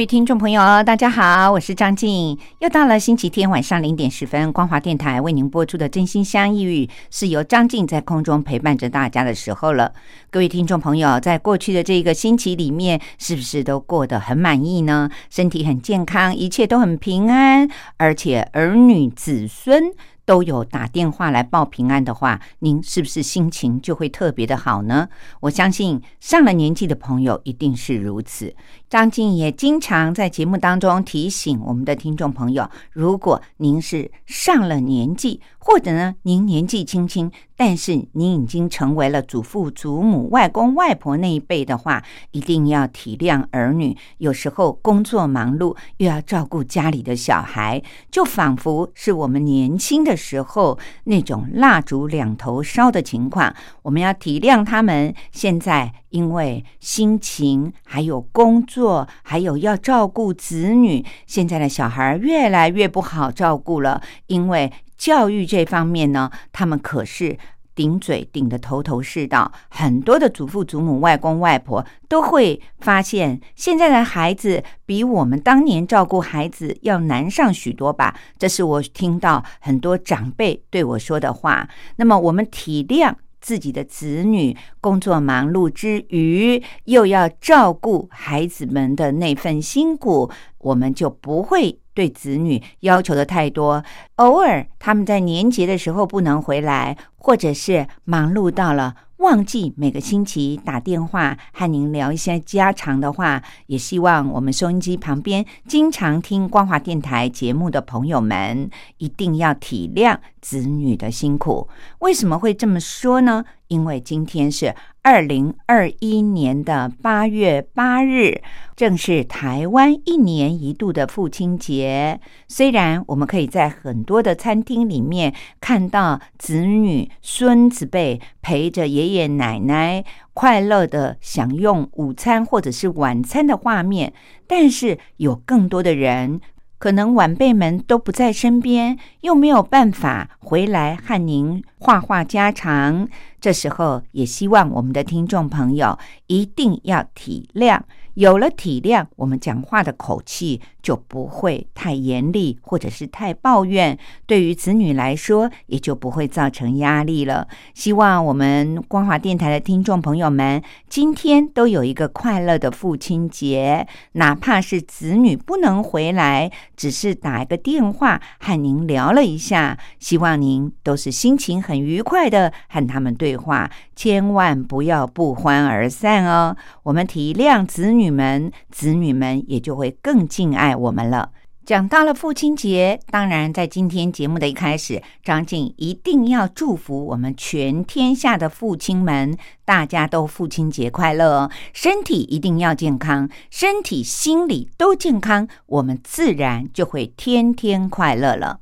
各位听众朋友，大家好，我是张静。又到了星期天晚上零点十分，光华电台为您播出的《真心相遇》，是由张静在空中陪伴着大家的时候了。各位听众朋友，在过去的这个星期里面，是不是都过得很满意呢？身体很健康，一切都很平安，而且儿女子孙。都有打电话来报平安的话，您是不是心情就会特别的好呢？我相信上了年纪的朋友一定是如此。张静也经常在节目当中提醒我们的听众朋友，如果您是上了年纪，或者呢您年纪轻轻，但是您已经成为了祖父、祖母、外公、外婆那一辈的话，一定要体谅儿女。有时候工作忙碌，又要照顾家里的小孩，就仿佛是我们年轻的时候那种蜡烛两头烧的情况。我们要体谅他们现在。因为心情，还有工作，还有要照顾子女，现在的小孩越来越不好照顾了。因为教育这方面呢，他们可是顶嘴顶得头头是道。很多的祖父、祖母、外公、外婆都会发现，现在的孩子比我们当年照顾孩子要难上许多吧？这是我听到很多长辈对我说的话。那么，我们体谅。自己的子女工作忙碌之余，又要照顾孩子们的那份辛苦，我们就不会对子女要求的太多。偶尔他们在年节的时候不能回来，或者是忙碌到了。忘记每个星期打电话和您聊一些家常的话，也希望我们收音机旁边经常听光华电台节目的朋友们一定要体谅子女的辛苦。为什么会这么说呢？因为今天是。二零二一年的八月八日，正是台湾一年一度的父亲节。虽然我们可以在很多的餐厅里面看到子女、孙子辈陪着爷爷奶奶快乐的享用午餐或者是晚餐的画面，但是有更多的人。可能晚辈们都不在身边，又没有办法回来和您话话家常。这时候，也希望我们的听众朋友一定要体谅。有了体谅，我们讲话的口气就不会太严厉，或者是太抱怨。对于子女来说，也就不会造成压力了。希望我们光华电台的听众朋友们今天都有一个快乐的父亲节，哪怕是子女不能回来，只是打一个电话和您聊了一下，希望您都是心情很愉快的和他们对话，千万不要不欢而散哦。我们体谅子女。们子女们也就会更敬爱我们了。讲到了父亲节，当然在今天节目的一开始，张静一定要祝福我们全天下的父亲们，大家都父亲节快乐！身体一定要健康，身体心理都健康，我们自然就会天天快乐了。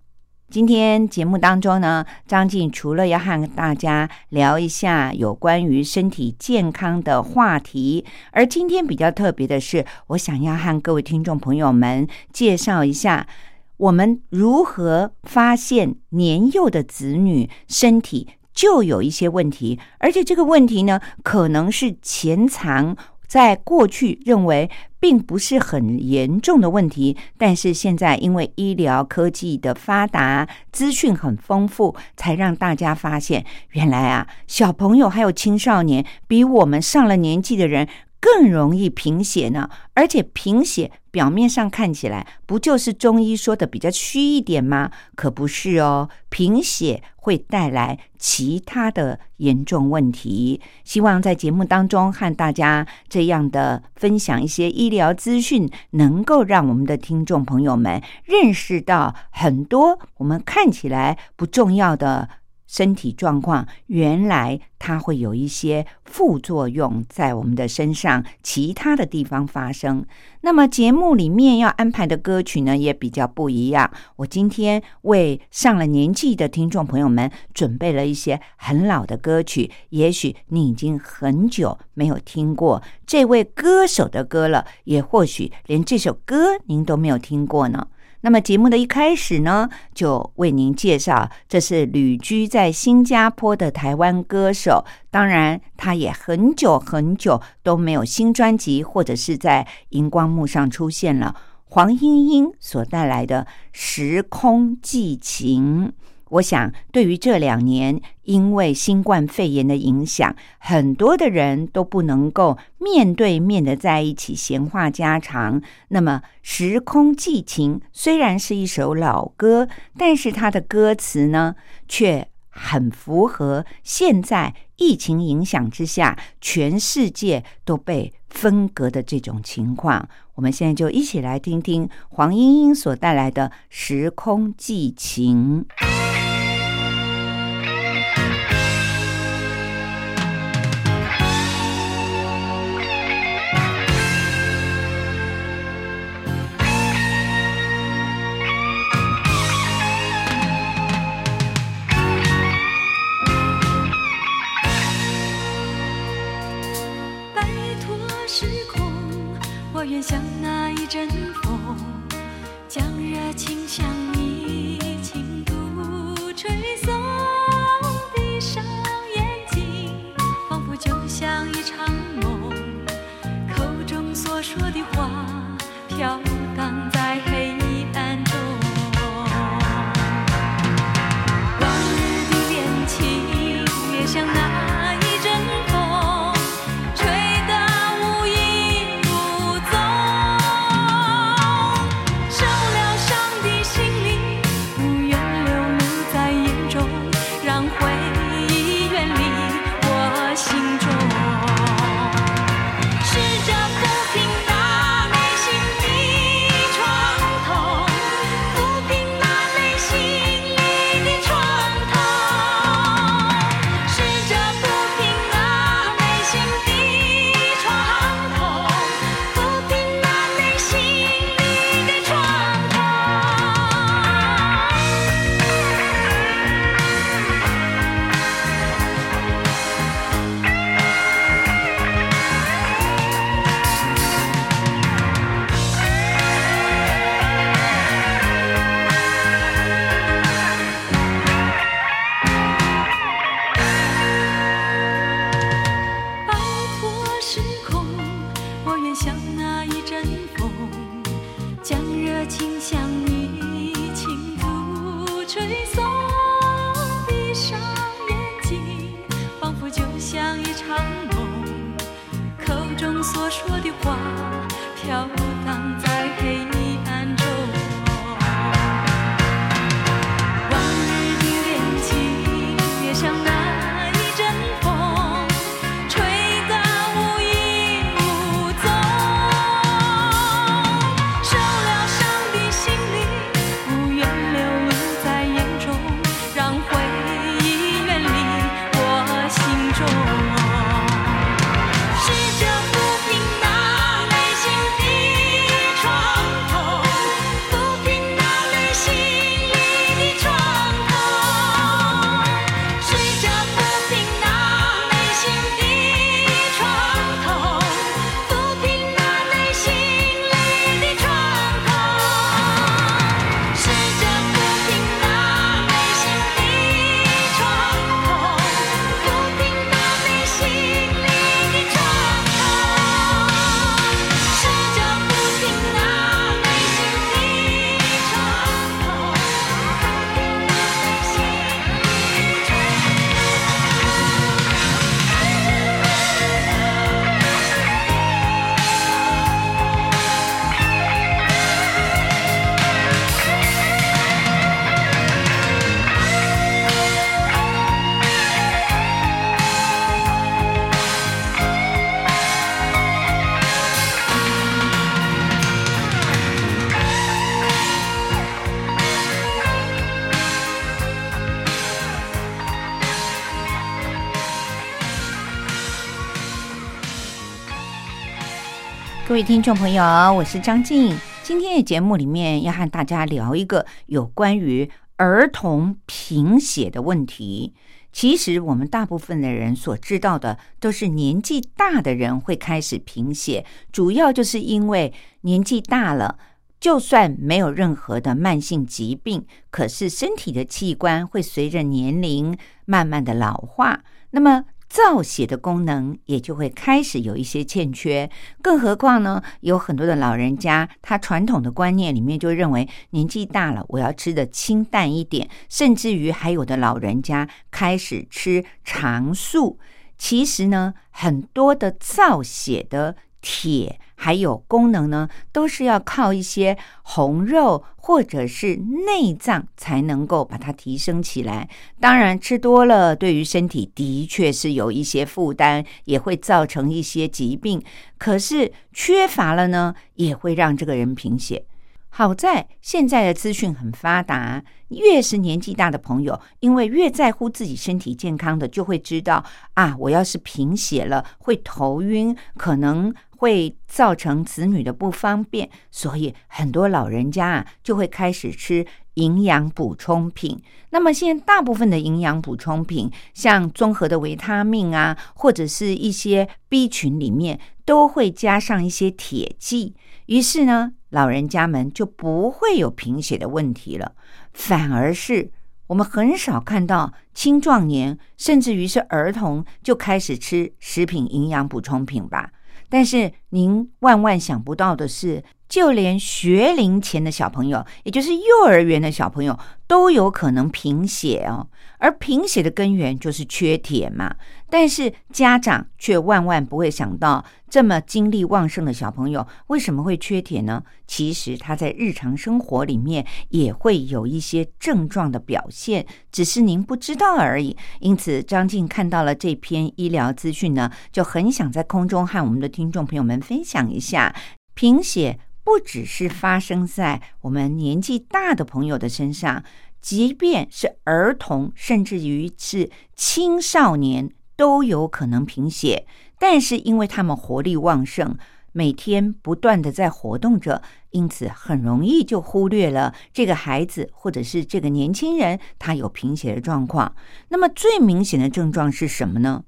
今天节目当中呢，张静除了要和大家聊一下有关于身体健康的话题，而今天比较特别的是，我想要和各位听众朋友们介绍一下，我们如何发现年幼的子女身体就有一些问题，而且这个问题呢，可能是潜藏在过去认为。并不是很严重的问题，但是现在因为医疗科技的发达，资讯很丰富，才让大家发现，原来啊，小朋友还有青少年比我们上了年纪的人更容易贫血呢？而且贫血表面上看起来不就是中医说的比较虚一点吗？可不是哦，贫血会带来其他的严重问题。希望在节目当中和大家这样的分享一些医疗资讯，能够让我们的听众朋友们认识到很多我们看起来不重要的。身体状况原来它会有一些副作用在我们的身上，其他的地方发生。那么节目里面要安排的歌曲呢，也比较不一样。我今天为上了年纪的听众朋友们准备了一些很老的歌曲，也许你已经很久没有听过这位歌手的歌了，也或许连这首歌您都没有听过呢。那么节目的一开始呢，就为您介绍，这是旅居在新加坡的台湾歌手。当然，他也很久很久都没有新专辑或者是在荧光幕上出现了。黄莺莺所带来的《时空寄情》。我想，对于这两年因为新冠肺炎的影响，很多的人都不能够面对面的在一起闲话家常。那么，《时空寄情》虽然是一首老歌，但是它的歌词呢，却很符合现在疫情影响之下，全世界都被分隔的这种情况。我们现在就一起来听听黄莺莺所带来的《时空寄情》。各位听众朋友，我是张静。今天的节目里面要和大家聊一个有关于儿童贫血的问题。其实我们大部分的人所知道的，都是年纪大的人会开始贫血，主要就是因为年纪大了，就算没有任何的慢性疾病，可是身体的器官会随着年龄慢慢的老化，那么。造血的功能也就会开始有一些欠缺，更何况呢？有很多的老人家，他传统的观念里面就认为年纪大了，我要吃的清淡一点，甚至于还有的老人家开始吃长素。其实呢，很多的造血的。铁还有功能呢，都是要靠一些红肉或者是内脏才能够把它提升起来。当然，吃多了对于身体的确是有一些负担，也会造成一些疾病。可是缺乏了呢，也会让这个人贫血。好在现在的资讯很发达，越是年纪大的朋友，因为越在乎自己身体健康的，就会知道啊，我要是贫血了，会头晕，可能。会造成子女的不方便，所以很多老人家啊就会开始吃营养补充品。那么现在大部分的营养补充品，像综合的维他命啊，或者是一些 B 群里面都会加上一些铁剂，于是呢，老人家们就不会有贫血的问题了。反而是我们很少看到青壮年，甚至于是儿童就开始吃食品营养补充品吧。但是您万万想不到的是，就连学龄前的小朋友，也就是幼儿园的小朋友，都有可能贫血哦。而贫血的根源就是缺铁嘛。但是家长却万万不会想到，这么精力旺盛的小朋友为什么会缺铁呢？其实他在日常生活里面也会有一些症状的表现，只是您不知道而已。因此，张静看到了这篇医疗资讯呢，就很想在空中和我们的听众朋友们分享一下：贫血不只是发生在我们年纪大的朋友的身上，即便是儿童，甚至于是青少年。都有可能贫血，但是因为他们活力旺盛，每天不断的在活动着，因此很容易就忽略了这个孩子或者是这个年轻人他有贫血的状况。那么最明显的症状是什么呢？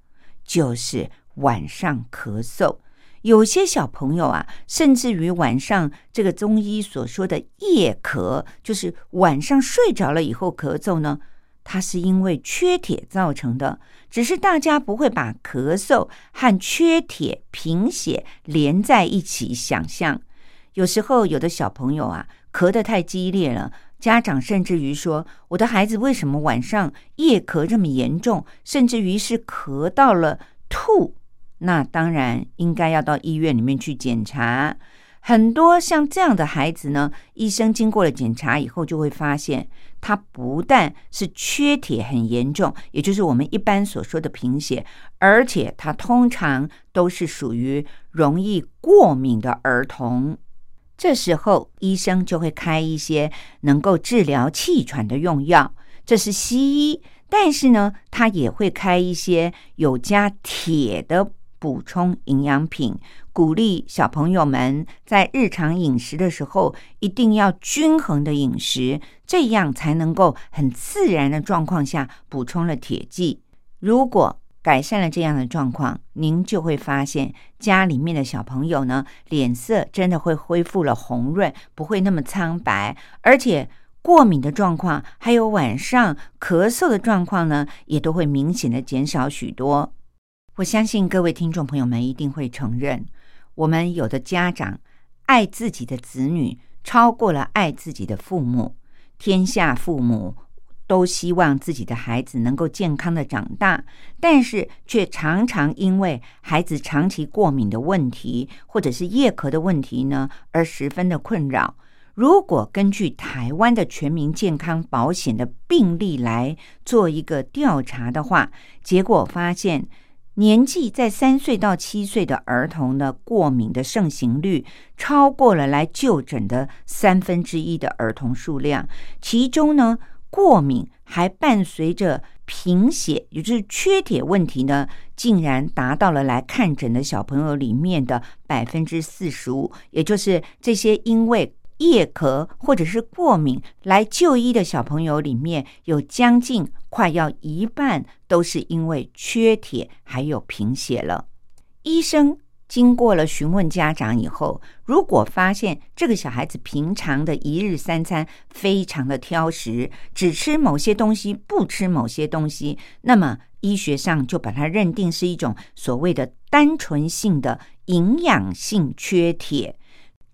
就是晚上咳嗽。有些小朋友啊，甚至于晚上这个中医所说的夜咳，就是晚上睡着了以后咳嗽呢。它是因为缺铁造成的，只是大家不会把咳嗽和缺铁、贫血连在一起想象。有时候有的小朋友啊，咳得太激烈了，家长甚至于说：“我的孩子为什么晚上夜咳这么严重？甚至于是咳到了吐。”那当然应该要到医院里面去检查。很多像这样的孩子呢，医生经过了检查以后，就会发现他不但是缺铁很严重，也就是我们一般所说的贫血，而且他通常都是属于容易过敏的儿童。这时候，医生就会开一些能够治疗气喘的用药，这是西医。但是呢，他也会开一些有加铁的。补充营养品，鼓励小朋友们在日常饮食的时候一定要均衡的饮食，这样才能够很自然的状况下补充了铁剂。如果改善了这样的状况，您就会发现家里面的小朋友呢，脸色真的会恢复了红润，不会那么苍白，而且过敏的状况，还有晚上咳嗽的状况呢，也都会明显的减少许多。我相信各位听众朋友们一定会承认，我们有的家长爱自己的子女超过了爱自己的父母。天下父母都希望自己的孩子能够健康的长大，但是却常常因为孩子长期过敏的问题，或者是夜咳的问题呢，而十分的困扰。如果根据台湾的全民健康保险的病例来做一个调查的话，结果发现。年纪在三岁到七岁的儿童的过敏的盛行率超过了来就诊的三分之一的儿童数量，其中呢，过敏还伴随着贫血，也就是缺铁问题呢，竟然达到了来看诊的小朋友里面的百分之四十五，也就是这些因为夜咳或者是过敏来就医的小朋友里面，有将近快要一半都是因为缺铁还有贫血了。医生。经过了询问家长以后，如果发现这个小孩子平常的一日三餐非常的挑食，只吃某些东西，不吃某些东西，那么医学上就把它认定是一种所谓的单纯性的营养性缺铁。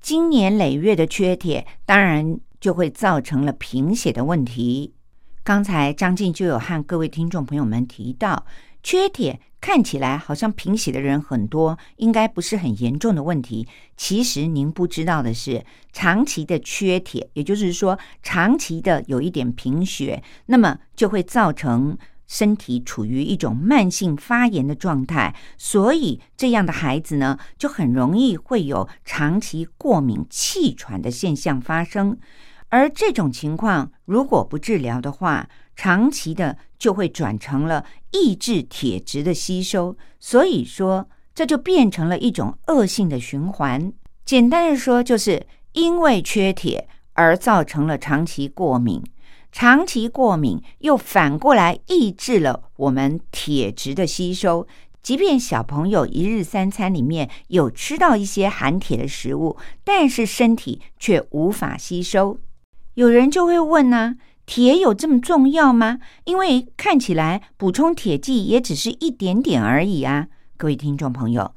经年累月的缺铁，当然就会造成了贫血的问题。刚才张静就有和各位听众朋友们提到，缺铁。看起来好像贫血的人很多，应该不是很严重的问题。其实您不知道的是，长期的缺铁，也就是说长期的有一点贫血，那么就会造成身体处于一种慢性发炎的状态。所以这样的孩子呢，就很容易会有长期过敏、气喘的现象发生。而这种情况如果不治疗的话，长期的就会转成了抑制铁质的吸收，所以说这就变成了一种恶性的循环。简单的说，就是因为缺铁而造成了长期过敏，长期过敏又反过来抑制了我们铁质的吸收。即便小朋友一日三餐里面有吃到一些含铁的食物，但是身体却无法吸收。有人就会问呢？铁有这么重要吗？因为看起来补充铁剂也只是一点点而已啊！各位听众朋友，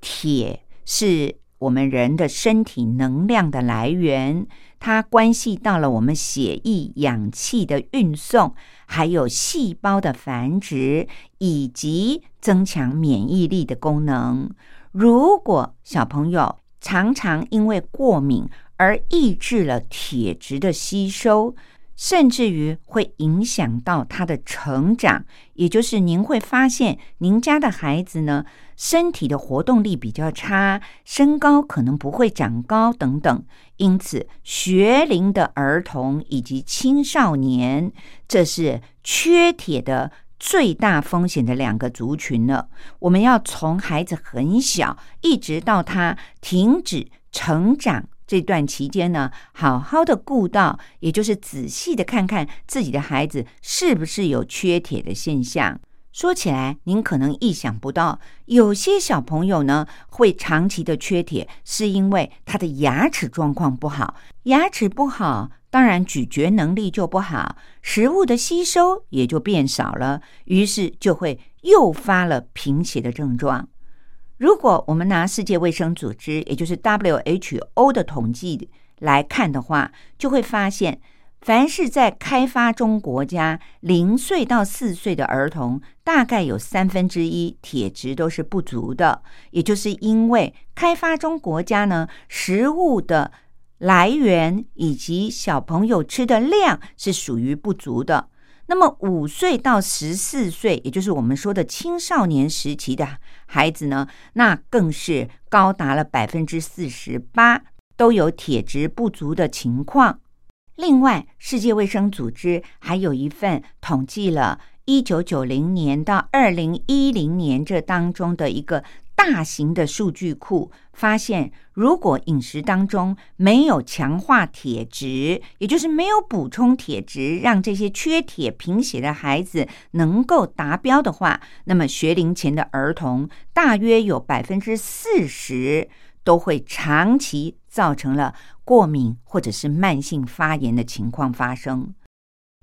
铁是我们人的身体能量的来源，它关系到了我们血液氧气的运送，还有细胞的繁殖以及增强免疫力的功能。如果小朋友常常因为过敏而抑制了铁质的吸收，甚至于会影响到他的成长，也就是您会发现您家的孩子呢，身体的活动力比较差，身高可能不会长高等等。因此，学龄的儿童以及青少年，这是缺铁的最大风险的两个族群了。我们要从孩子很小，一直到他停止成长。这段期间呢，好好的顾到，也就是仔细的看看自己的孩子是不是有缺铁的现象。说起来，您可能意想不到，有些小朋友呢会长期的缺铁，是因为他的牙齿状况不好。牙齿不好，当然咀嚼能力就不好，食物的吸收也就变少了，于是就会诱发了贫血的症状。如果我们拿世界卫生组织，也就是 WHO 的统计来看的话，就会发现，凡是在开发中国家零岁到四岁的儿童，大概有三分之一铁质都是不足的。也就是因为开发中国家呢，食物的来源以及小朋友吃的量是属于不足的。那么五岁到十四岁，也就是我们说的青少年时期的孩子呢，那更是高达了百分之四十八都有铁质不足的情况。另外，世界卫生组织还有一份统计了一九九零年到二零一零年这当中的一个。大型的数据库发现，如果饮食当中没有强化铁质，也就是没有补充铁质，让这些缺铁贫血的孩子能够达标的话，那么学龄前的儿童大约有百分之四十都会长期造成了过敏或者是慢性发炎的情况发生。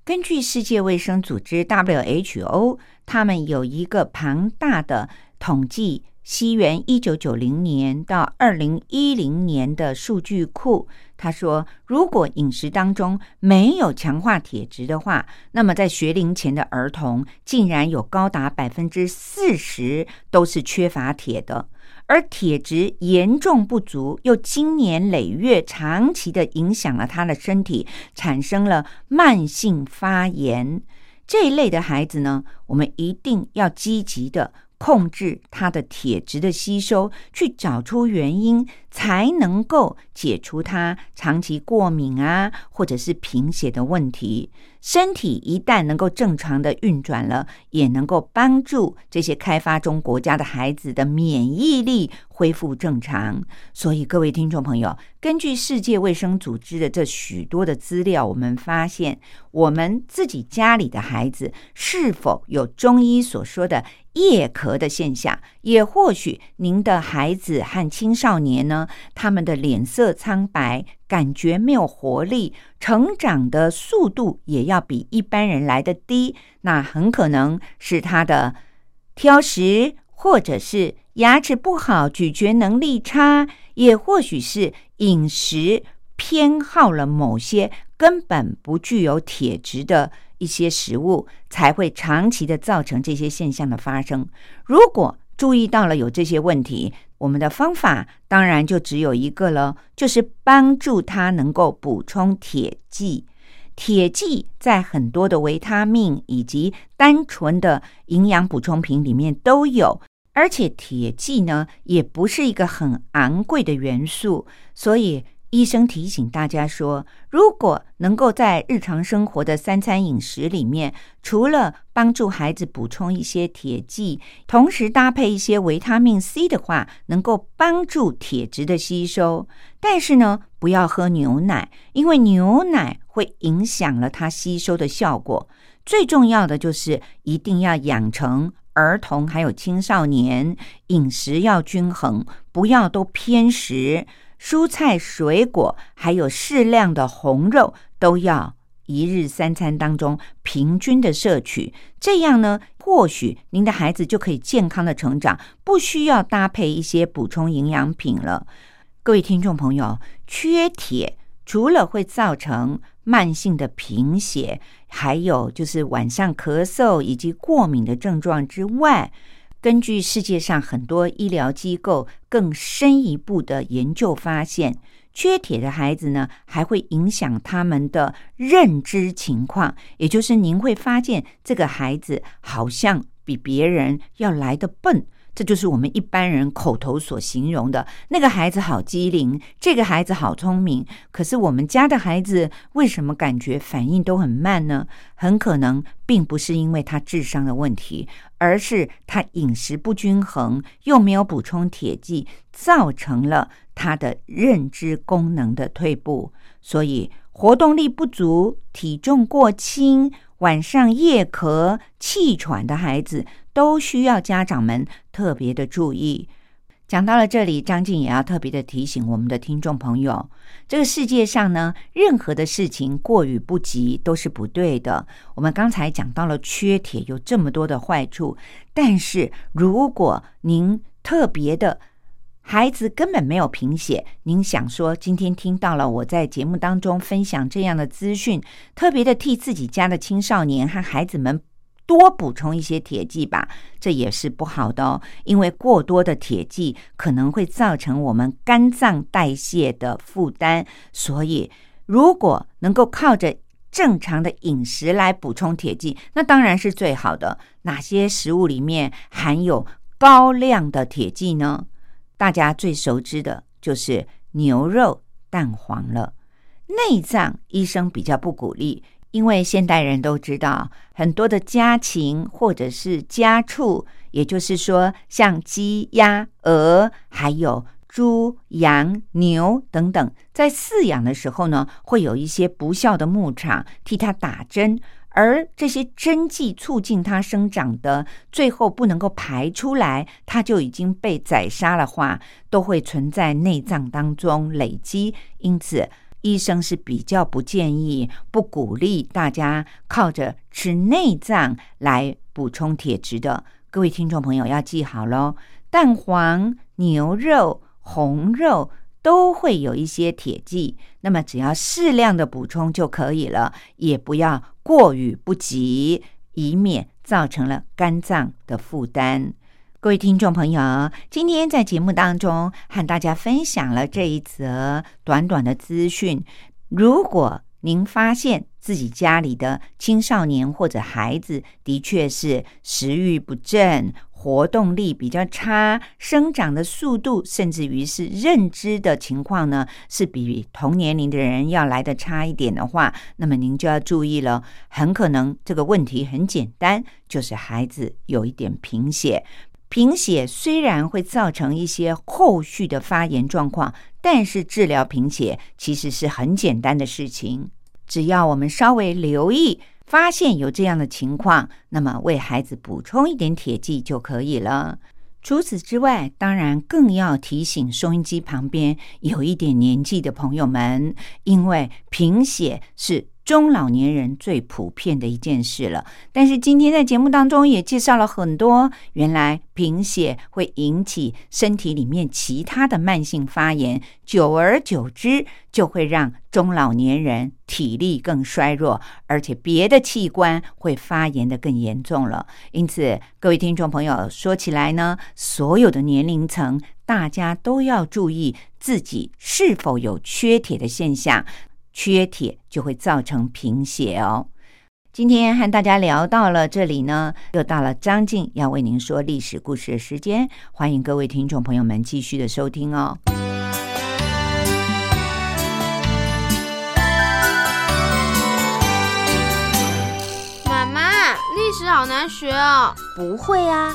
根据世界卫生组织 WHO，他们有一个庞大的统计。西元一九九零年到二零一零年的数据库，他说，如果饮食当中没有强化铁质的话，那么在学龄前的儿童竟然有高达百分之四十都是缺乏铁的，而铁质严重不足，又经年累月长期的影响了他的身体，产生了慢性发炎。这一类的孩子呢，我们一定要积极的。控制他的铁质的吸收，去找出原因，才能够解除他长期过敏啊，或者是贫血的问题。身体一旦能够正常的运转了，也能够帮助这些开发中国家的孩子的免疫力恢复正常。所以，各位听众朋友，根据世界卫生组织的这许多的资料，我们发现，我们自己家里的孩子是否有中医所说的夜咳的现象，也或许您的孩子和青少年呢，他们的脸色苍白。感觉没有活力，成长的速度也要比一般人来的低，那很可能是他的挑食，或者是牙齿不好、咀嚼能力差，也或许是饮食偏好了某些根本不具有铁质的一些食物，才会长期的造成这些现象的发生。如果注意到了有这些问题，我们的方法当然就只有一个了，就是帮助他能够补充铁剂。铁剂在很多的维他命以及单纯的营养补充品里面都有，而且铁剂呢也不是一个很昂贵的元素，所以。医生提醒大家说，如果能够在日常生活的三餐饮食里面，除了帮助孩子补充一些铁剂，同时搭配一些维他命 C 的话，能够帮助铁质的吸收。但是呢，不要喝牛奶，因为牛奶会影响了它吸收的效果。最重要的就是一定要养成儿童还有青少年饮食要均衡，不要都偏食。蔬菜、水果，还有适量的红肉，都要一日三餐当中平均的摄取。这样呢，或许您的孩子就可以健康的成长，不需要搭配一些补充营养品了。各位听众朋友，缺铁除了会造成慢性的贫血，还有就是晚上咳嗽以及过敏的症状之外。根据世界上很多医疗机构更深一步的研究发现，缺铁的孩子呢，还会影响他们的认知情况。也就是您会发现，这个孩子好像比别人要来的笨。这就是我们一般人口头所形容的那个孩子好机灵，这个孩子好聪明。可是我们家的孩子为什么感觉反应都很慢呢？很可能并不是因为他智商的问题，而是他饮食不均衡，又没有补充铁剂，造成了他的认知功能的退步。所以活动力不足、体重过轻、晚上夜咳、气喘的孩子。都需要家长们特别的注意。讲到了这里，张静也要特别的提醒我们的听众朋友：这个世界上呢，任何的事情过与不及都是不对的。我们刚才讲到了缺铁有这么多的坏处，但是如果您特别的孩子根本没有贫血，您想说今天听到了我在节目当中分享这样的资讯，特别的替自己家的青少年和孩子们。多补充一些铁剂吧，这也是不好的哦。因为过多的铁剂可能会造成我们肝脏代谢的负担，所以如果能够靠着正常的饮食来补充铁剂，那当然是最好的。哪些食物里面含有高量的铁剂呢？大家最熟知的就是牛肉、蛋黄了。内脏医生比较不鼓励。因为现代人都知道，很多的家禽或者是家畜，也就是说像鸡、鸭、鹅，还有猪、羊、牛等等，在饲养的时候呢，会有一些不孝的牧场替它打针，而这些针剂促进它生长的，最后不能够排出来，它就已经被宰杀了话，都会存在内脏当中累积，因此。医生是比较不建议、不鼓励大家靠着吃内脏来补充铁质的。各位听众朋友要记好喽，蛋黄、牛肉、红肉都会有一些铁剂，那么只要适量的补充就可以了，也不要过于不及，以免造成了肝脏的负担。各位听众朋友，今天在节目当中和大家分享了这一则短短的资讯。如果您发现自己家里的青少年或者孩子的确是食欲不振，活动力比较差，生长的速度，甚至于是认知的情况呢，是比同年龄的人要来的差一点的话，那么您就要注意了，很可能这个问题很简单，就是孩子有一点贫血。贫血虽然会造成一些后续的发炎状况，但是治疗贫血其实是很简单的事情，只要我们稍微留意。发现有这样的情况，那么为孩子补充一点铁剂就可以了。除此之外，当然更要提醒收音机旁边有一点年纪的朋友们，因为贫血是。中老年人最普遍的一件事了，但是今天在节目当中也介绍了很多，原来贫血会引起身体里面其他的慢性发炎，久而久之就会让中老年人体力更衰弱，而且别的器官会发炎的更严重了。因此，各位听众朋友说起来呢，所有的年龄层大家都要注意自己是否有缺铁的现象。缺铁就会造成贫血哦。今天和大家聊到了这里呢，又到了张静要为您说历史故事的时间，欢迎各位听众朋友们继续的收听哦。妈妈，历史好难学哦。不会啊，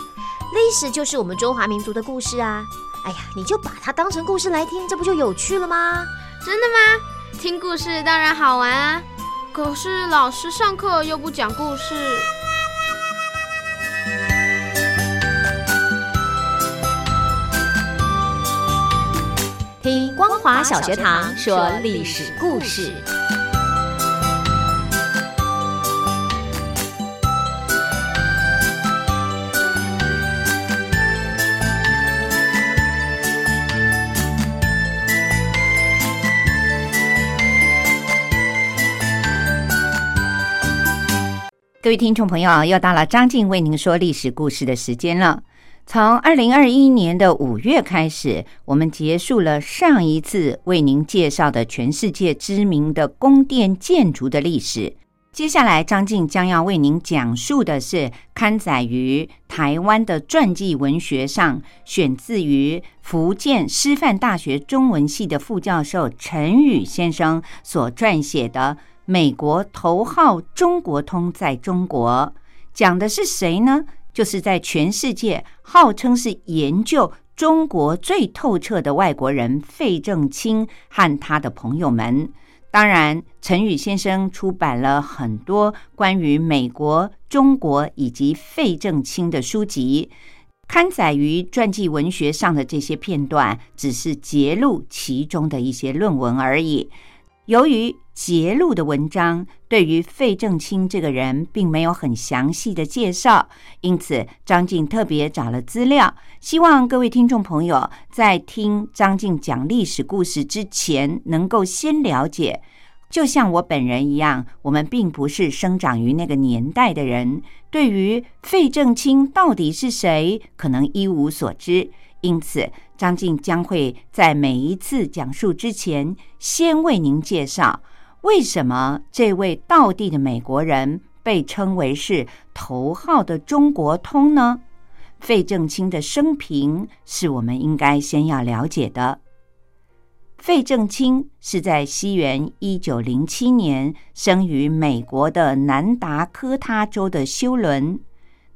历史就是我们中华民族的故事啊。哎呀，你就把它当成故事来听，这不就有趣了吗？真的吗？听故事当然好玩啊，可是老师上课又不讲故事。听光华小学堂说历史故事。各位听众朋友，又到了张静为您说历史故事的时间了。从二零二一年的五月开始，我们结束了上一次为您介绍的全世界知名的宫殿建筑的历史。接下来，张静将要为您讲述的是刊载于台湾的传记文学上，选自于福建师范大学中文系的副教授陈宇先生所撰写的。美国头号中国通在中国讲的是谁呢？就是在全世界号称是研究中国最透彻的外国人费正清和他的朋友们。当然，陈宇先生出版了很多关于美国、中国以及费正清的书籍，刊载于传记文学上的这些片段，只是揭露其中的一些论文而已。由于揭露的文章对于费正清这个人并没有很详细的介绍，因此张静特别找了资料，希望各位听众朋友在听张静讲历史故事之前，能够先了解。就像我本人一样，我们并不是生长于那个年代的人，对于费正清到底是谁，可能一无所知。因此，张静将会在每一次讲述之前，先为您介绍为什么这位道地的美国人被称为是头号的中国通呢？费正清的生平是我们应该先要了解的。费正清是在西元一九零七年生于美国的南达科他州的休伦，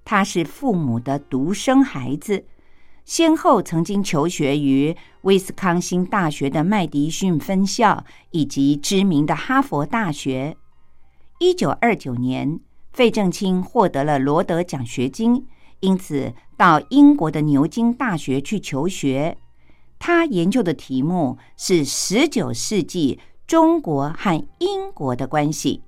他是父母的独生孩子。先后曾经求学于威斯康星大学的麦迪逊分校以及知名的哈佛大学。一九二九年，费正清获得了罗德奖学金，因此到英国的牛津大学去求学。他研究的题目是十九世纪中国和英国的关系。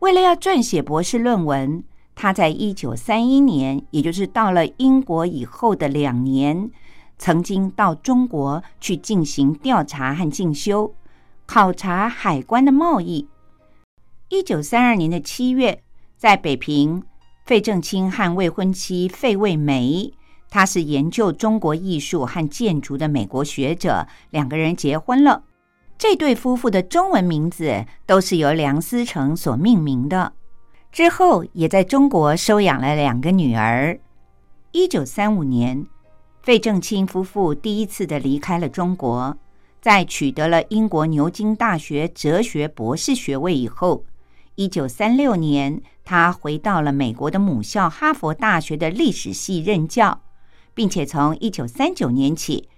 为了要撰写博士论文。他在一九三一年，也就是到了英国以后的两年，曾经到中国去进行调查和进修，考察海关的贸易。一九三二年的七月，在北平，费正清和未婚妻费慰梅，他是研究中国艺术和建筑的美国学者，两个人结婚了。这对夫妇的中文名字都是由梁思成所命名的。之后，也在中国收养了两个女儿。一九三五年，费正清夫妇第一次的离开了中国，在取得了英国牛津大学哲学博士学位以后，一九三六年，他回到了美国的母校哈佛大学的历史系任教，并且从一九三九年起，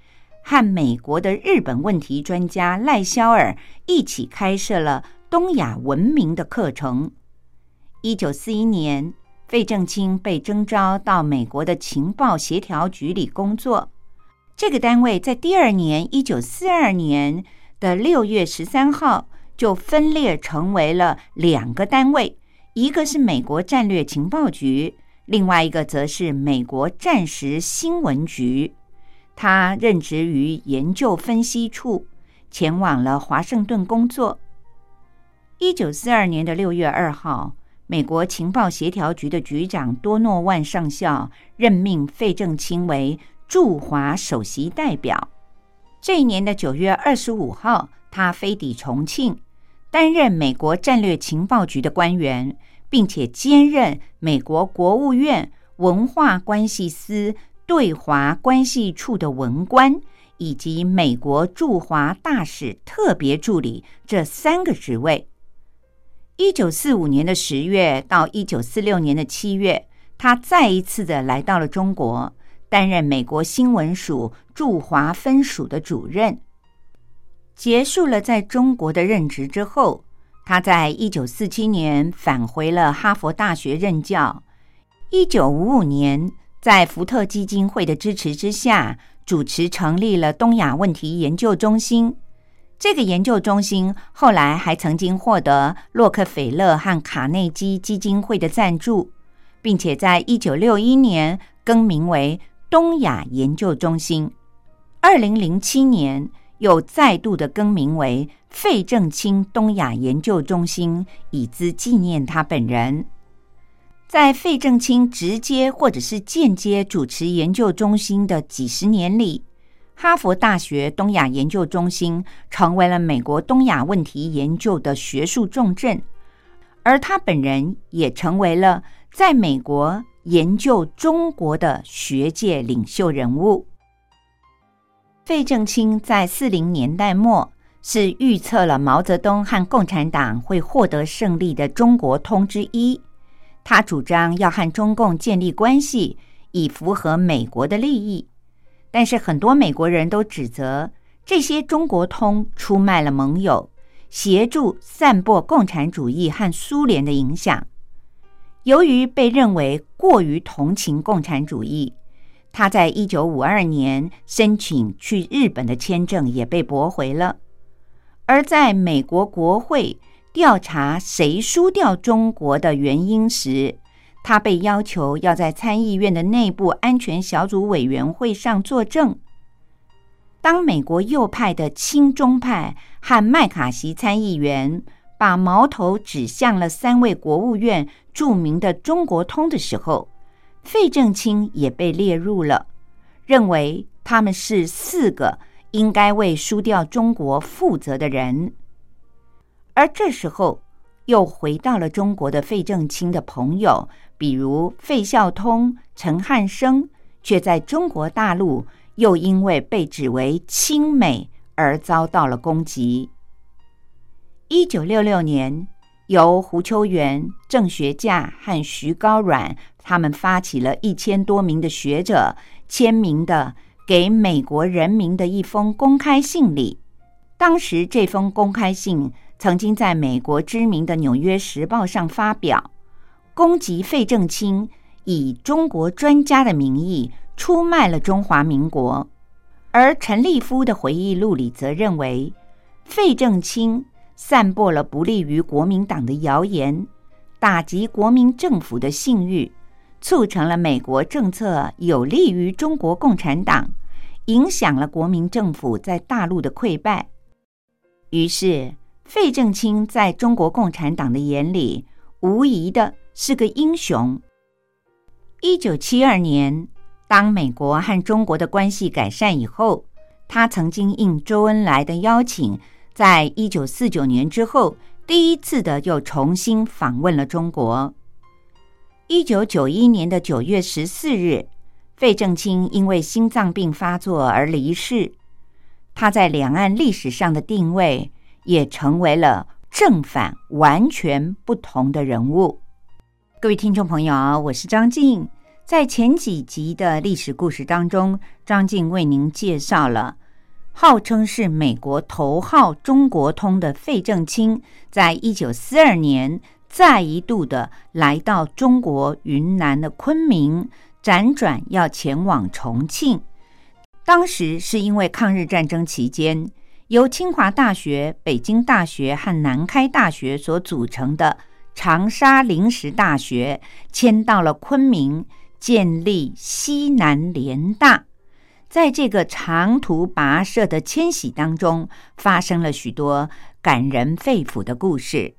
和美国的日本问题专家赖肖尔一起开设了东亚文明的课程。一九四一年。费正清被征召到美国的情报协调局里工作。这个单位在第二年，一九四二年的六月十三号就分裂成为了两个单位，一个是美国战略情报局，另外一个则是美国战时新闻局。他任职于研究分析处，前往了华盛顿工作。一九四二年的六月二号。美国情报协调局的局长多诺万上校任命费正清为驻华首席代表。这一年的九月二十五号，他飞抵重庆，担任美国战略情报局的官员，并且兼任美国国务院文化关系司对华关系处的文官，以及美国驻华大使特别助理这三个职位。一九四五年的十月到一九四六年的七月，他再一次的来到了中国，担任美国新闻署驻华分署的主任。结束了在中国的任职之后，他在一九四七年返回了哈佛大学任教。一九五五年，在福特基金会的支持之下，主持成立了东亚问题研究中心。这个研究中心后来还曾经获得洛克菲勒和卡内基基金会的赞助，并且在一九六一年更名为东亚研究中心。二零零七年又再度的更名为费正清东亚研究中心，以资纪念他本人。在费正清直接或者是间接主持研究中心的几十年里。哈佛大学东亚研究中心成为了美国东亚问题研究的学术重镇，而他本人也成为了在美国研究中国的学界领袖人物。费正清在四零年代末是预测了毛泽东和共产党会获得胜利的中国通之一，他主张要和中共建立关系，以符合美国的利益。但是很多美国人都指责这些中国通出卖了盟友，协助散播共产主义和苏联的影响。由于被认为过于同情共产主义，他在一九五二年申请去日本的签证也被驳回了。而在美国国会调查谁输掉中国的原因时，他被要求要在参议院的内部安全小组委员会上作证。当美国右派的亲中派和麦卡锡参议员把矛头指向了三位国务院著名的中国通的时候，费正清也被列入了，认为他们是四个应该为输掉中国负责的人。而这时候，又回到了中国的费正清的朋友。比如费孝通、陈汉生，却在中国大陆又因为被指为亲美而遭到了攻击。一九六六年，由胡秋原、郑学稼和徐高阮他们发起了一千多名的学者签名的给美国人民的一封公开信里。当时这封公开信曾经在美国知名的《纽约时报》上发表。攻击费正清以中国专家的名义出卖了中华民国，而陈立夫的回忆录里则认为，费正清散播了不利于国民党的谣言，打击国民政府的信誉，促成了美国政策有利于中国共产党，影响了国民政府在大陆的溃败。于是，费正清在中国共产党的眼里，无疑的。是个英雄。一九七二年，当美国和中国的关系改善以后，他曾经应周恩来的邀请，在一九四九年之后，第一次的又重新访问了中国。一九九一年的九月十四日，费正清因为心脏病发作而离世。他在两岸历史上的定位也成为了正反完全不同的人物。各位听众朋友，我是张静。在前几集的历史故事当中，张静为您介绍了号称是美国头号中国通的费正清，在一九四二年再一度的来到中国云南的昆明，辗转要前往重庆。当时是因为抗日战争期间，由清华大学、北京大学和南开大学所组成的长沙临时大学迁到了昆明，建立西南联大。在这个长途跋涉的迁徙当中，发生了许多感人肺腑的故事。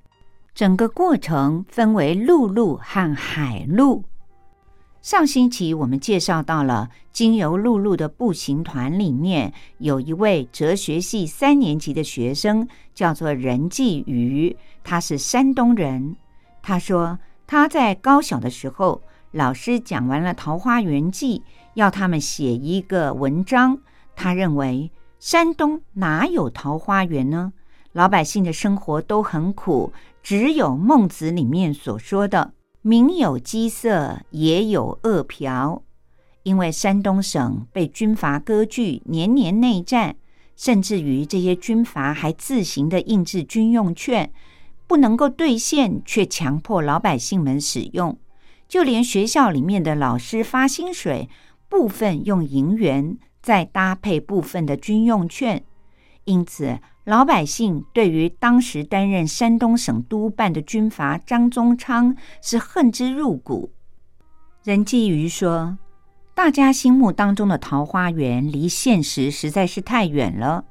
整个过程分为陆路和海路。上星期我们介绍到了经由露露的步行团里面，有一位哲学系三年级的学生，叫做任继瑜，他是山东人。他说他在高小的时候，老师讲完了《桃花源记》，要他们写一个文章。他认为山东哪有桃花源呢？老百姓的生活都很苦，只有孟子里面所说的。民有饥色，也有饿殍。因为山东省被军阀割据，年年内战，甚至于这些军阀还自行的印制军用券，不能够兑现，却强迫老百姓们使用。就连学校里面的老师发薪水，部分用银元，再搭配部分的军用券，因此。老百姓对于当时担任山东省督办的军阀张宗昌是恨之入骨。任继瑜说：“大家心目当中的桃花源离现实实在是太远了。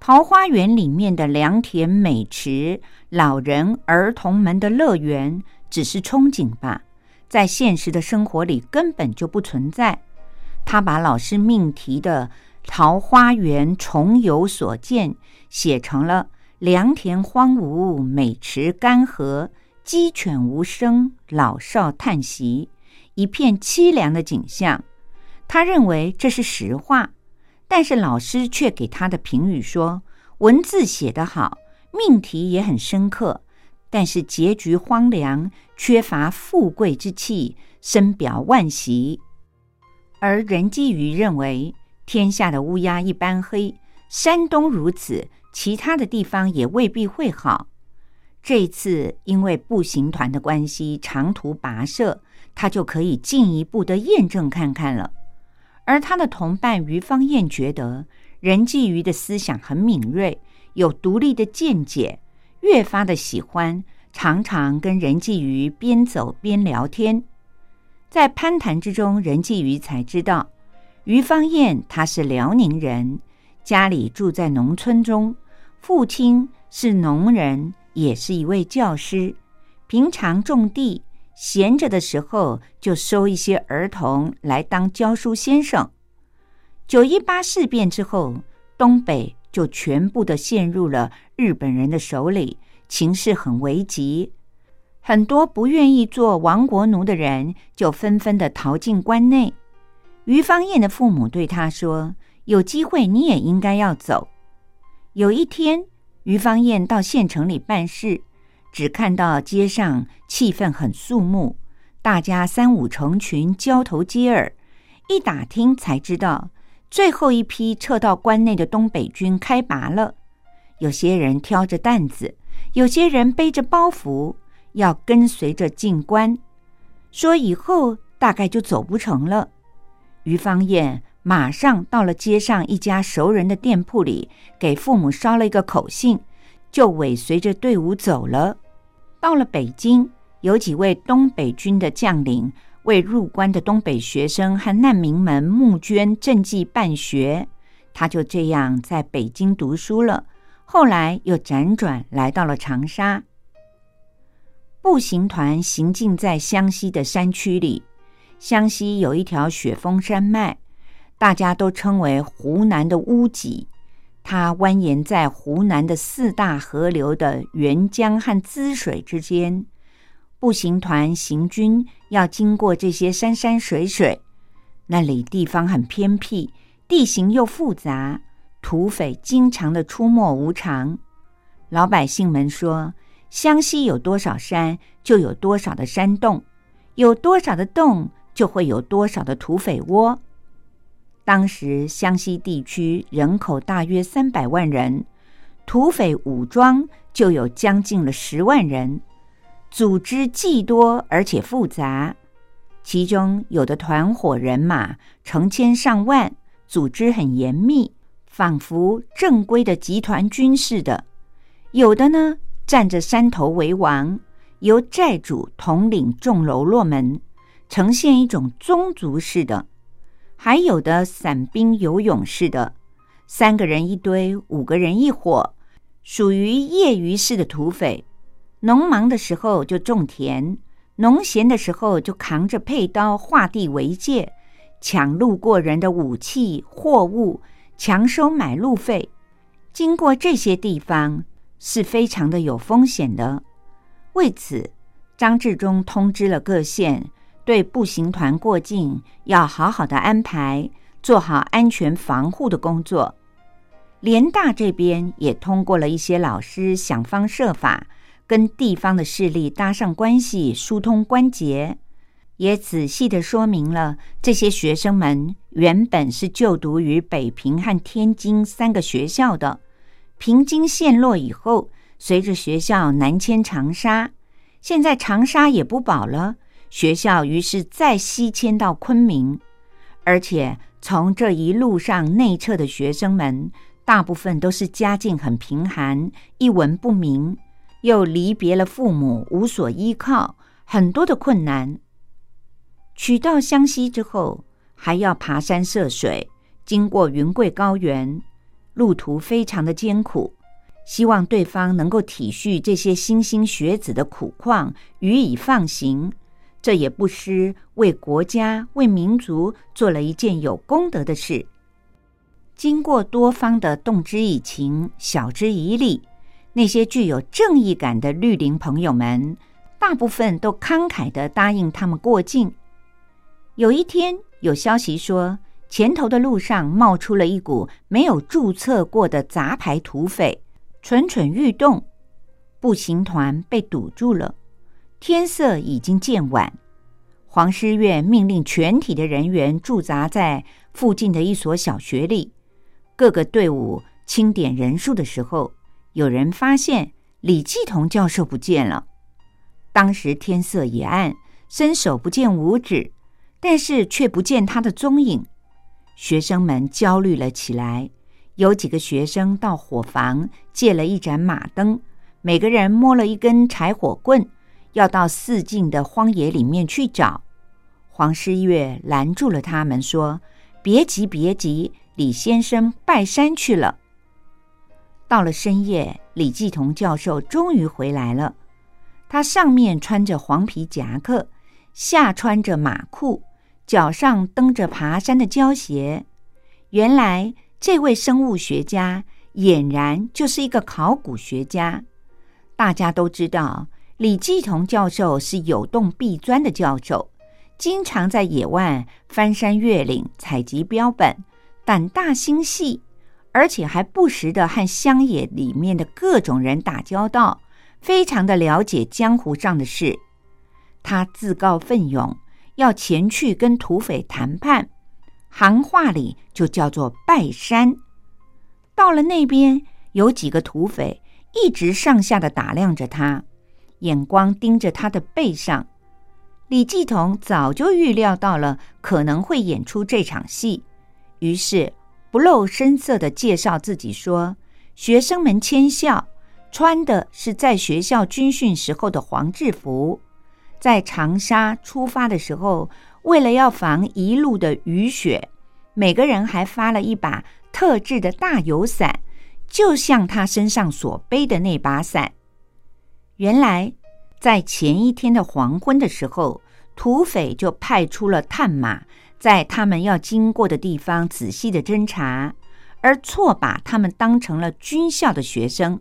桃花源里面的良田美池、老人儿童们的乐园，只是憧憬吧，在现实的生活里根本就不存在。”他把老师命题的。桃花源重游所见，写成了良田荒芜，美池干涸，鸡犬无声，老少叹息，一片凄凉的景象。他认为这是实话，但是老师却给他的评语说：文字写得好，命题也很深刻，但是结局荒凉，缺乏富贵之气，深表惋惜。而任继瑜认为。天下的乌鸦一般黑，山东如此，其他的地方也未必会好。这次因为步行团的关系，长途跋涉，他就可以进一步的验证看看了。而他的同伴于方燕觉得任继瑜的思想很敏锐，有独立的见解，越发的喜欢，常常跟任继瑜边走边聊天。在攀谈之中，任继瑜才知道。于芳燕，她是辽宁人，家里住在农村中，父亲是农人，也是一位教师。平常种地，闲着的时候就收一些儿童来当教书先生。九一八事变之后，东北就全部的陷入了日本人的手里，情势很危急，很多不愿意做亡国奴的人就纷纷的逃进关内。于方燕的父母对他说：“有机会你也应该要走。”有一天，于方燕到县城里办事，只看到街上气氛很肃穆，大家三五成群，交头接耳。一打听才知道，最后一批撤到关内的东北军开拔了。有些人挑着担子，有些人背着包袱，要跟随着进关，说以后大概就走不成了。于芳燕马上到了街上一家熟人的店铺里，给父母捎了一个口信，就尾随着队伍走了。到了北京，有几位东北军的将领为入关的东北学生和难民们募捐赈济办学，他就这样在北京读书了。后来又辗转来到了长沙。步行团行进在湘西的山区里。湘西有一条雪峰山脉，大家都称为湖南的屋脊。它蜿蜒在湖南的四大河流的沅江和滋水之间。步行团行军要经过这些山山水水，那里地方很偏僻，地形又复杂，土匪经常的出没无常。老百姓们说，湘西有多少山，就有多少的山洞，有多少的洞，就会有多少的土匪窝。当时湘西地区人口大约三百万人，土匪武装就有将近了十万人，组织既多而且复杂。其中有的团伙人马成千上万，组织很严密，仿佛正规的集团军似的；有的呢，占着山头为王，由寨主统领众喽啰们，呈现一种宗族式的；还有的散兵游勇式的，三个人一堆，五个人一伙，属于业余式的土匪。农忙的时候就种田。农闲的时候，就扛着佩刀画地为界，抢路过人的武器货物，强收买路费。经过这些地方是非常的有风险的。为此，张治中通知了各县，对步行团过境要好好的安排，做好安全防护的工作。联大这边也通过了一些老师，想方设法。跟地方的势力搭上关系，疏通关节，也仔细的说明了这些学生们原本是就读于北平和天津三个学校的。平津陷落以后，随着学校南迁长沙，现在长沙也不保了，学校于是再西迁到昆明。而且从这一路上内撤的学生们，大部分都是家境很贫寒，一文不名。又离别了父母，无所依靠，很多的困难。取到湘西之后，还要爬山涉水，经过云贵高原，路途非常的艰苦。希望对方能够体恤这些莘莘学子的苦况，予以放行。这也不失为国家、为民族做了一件有功德的事。经过多方的动之以情，晓之以理。那些具有正义感的绿林朋友们，大部分都慷慨的答应他们过境。有一天，有消息说，前头的路上冒出了一股没有注册过的杂牌土匪，蠢蠢欲动，步行团被堵住了。天色已经渐晚，黄师院命令全体的人员驻扎在附近的一所小学里，各个队伍清点人数的时候。有人发现李继同教授不见了。当时天色已暗，伸手不见五指，但是却不见他的踪影。学生们焦虑了起来。有几个学生到伙房借了一盏马灯，每个人摸了一根柴火棍，要到四近的荒野里面去找。黄诗月拦住了他们，说：“别急，别急，李先生拜山去了。”到了深夜，李继同教授终于回来了。他上面穿着黄皮夹克，下穿着马裤，脚上蹬着爬山的胶鞋。原来，这位生物学家俨然就是一个考古学家。大家都知道，李继同教授是有洞必钻的教授，经常在野外翻山越岭采集标本，胆大心细。而且还不时的和乡野里面的各种人打交道，非常的了解江湖上的事。他自告奋勇要前去跟土匪谈判，行话里就叫做拜山。到了那边，有几个土匪一直上下的打量着他，眼光盯着他的背上。李继同早就预料到了可能会演出这场戏，于是。不露声色的介绍自己说：“学生们签校，穿的是在学校军训时候的黄制服。在长沙出发的时候，为了要防一路的雨雪，每个人还发了一把特制的大油伞，就像他身上所背的那把伞。原来，在前一天的黄昏的时候，土匪就派出了探马。”在他们要经过的地方仔细的侦查，而错把他们当成了军校的学生，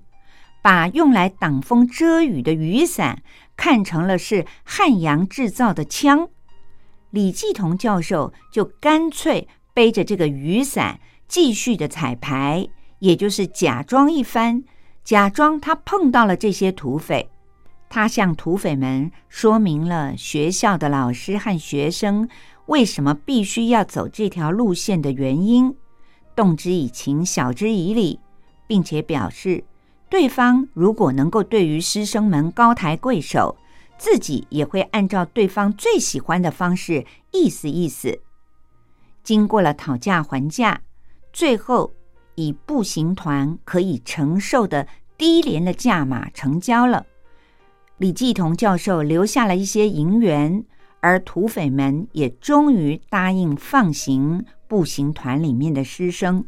把用来挡风遮雨的雨伞看成了是汉阳制造的枪。李继同教授就干脆背着这个雨伞继续的彩排，也就是假装一番，假装他碰到了这些土匪。他向土匪们说明了学校的老师和学生为什么必须要走这条路线的原因，动之以情，晓之以理，并且表示，对方如果能够对于师生们高抬贵手，自己也会按照对方最喜欢的方式意思意思。经过了讨价还价，最后以步行团可以承受的低廉的价码成交了。李继同教授留下了一些银元，而土匪们也终于答应放行步行团里面的师生。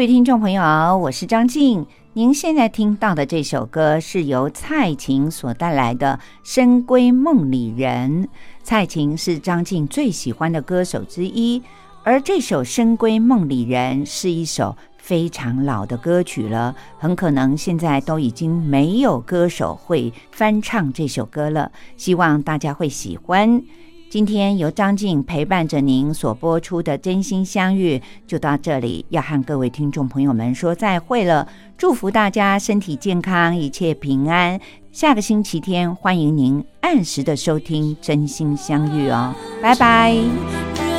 各位听众朋友，我是张静。您现在听到的这首歌是由蔡琴所带来的《深闺梦里人》。蔡琴是张静最喜欢的歌手之一，而这首《深闺梦里人》是一首非常老的歌曲了，很可能现在都已经没有歌手会翻唱这首歌了。希望大家会喜欢。今天由张静陪伴着您所播出的《真心相遇》就到这里，要和各位听众朋友们说再会了。祝福大家身体健康，一切平安。下个星期天，欢迎您按时的收听《真心相遇》哦，拜拜。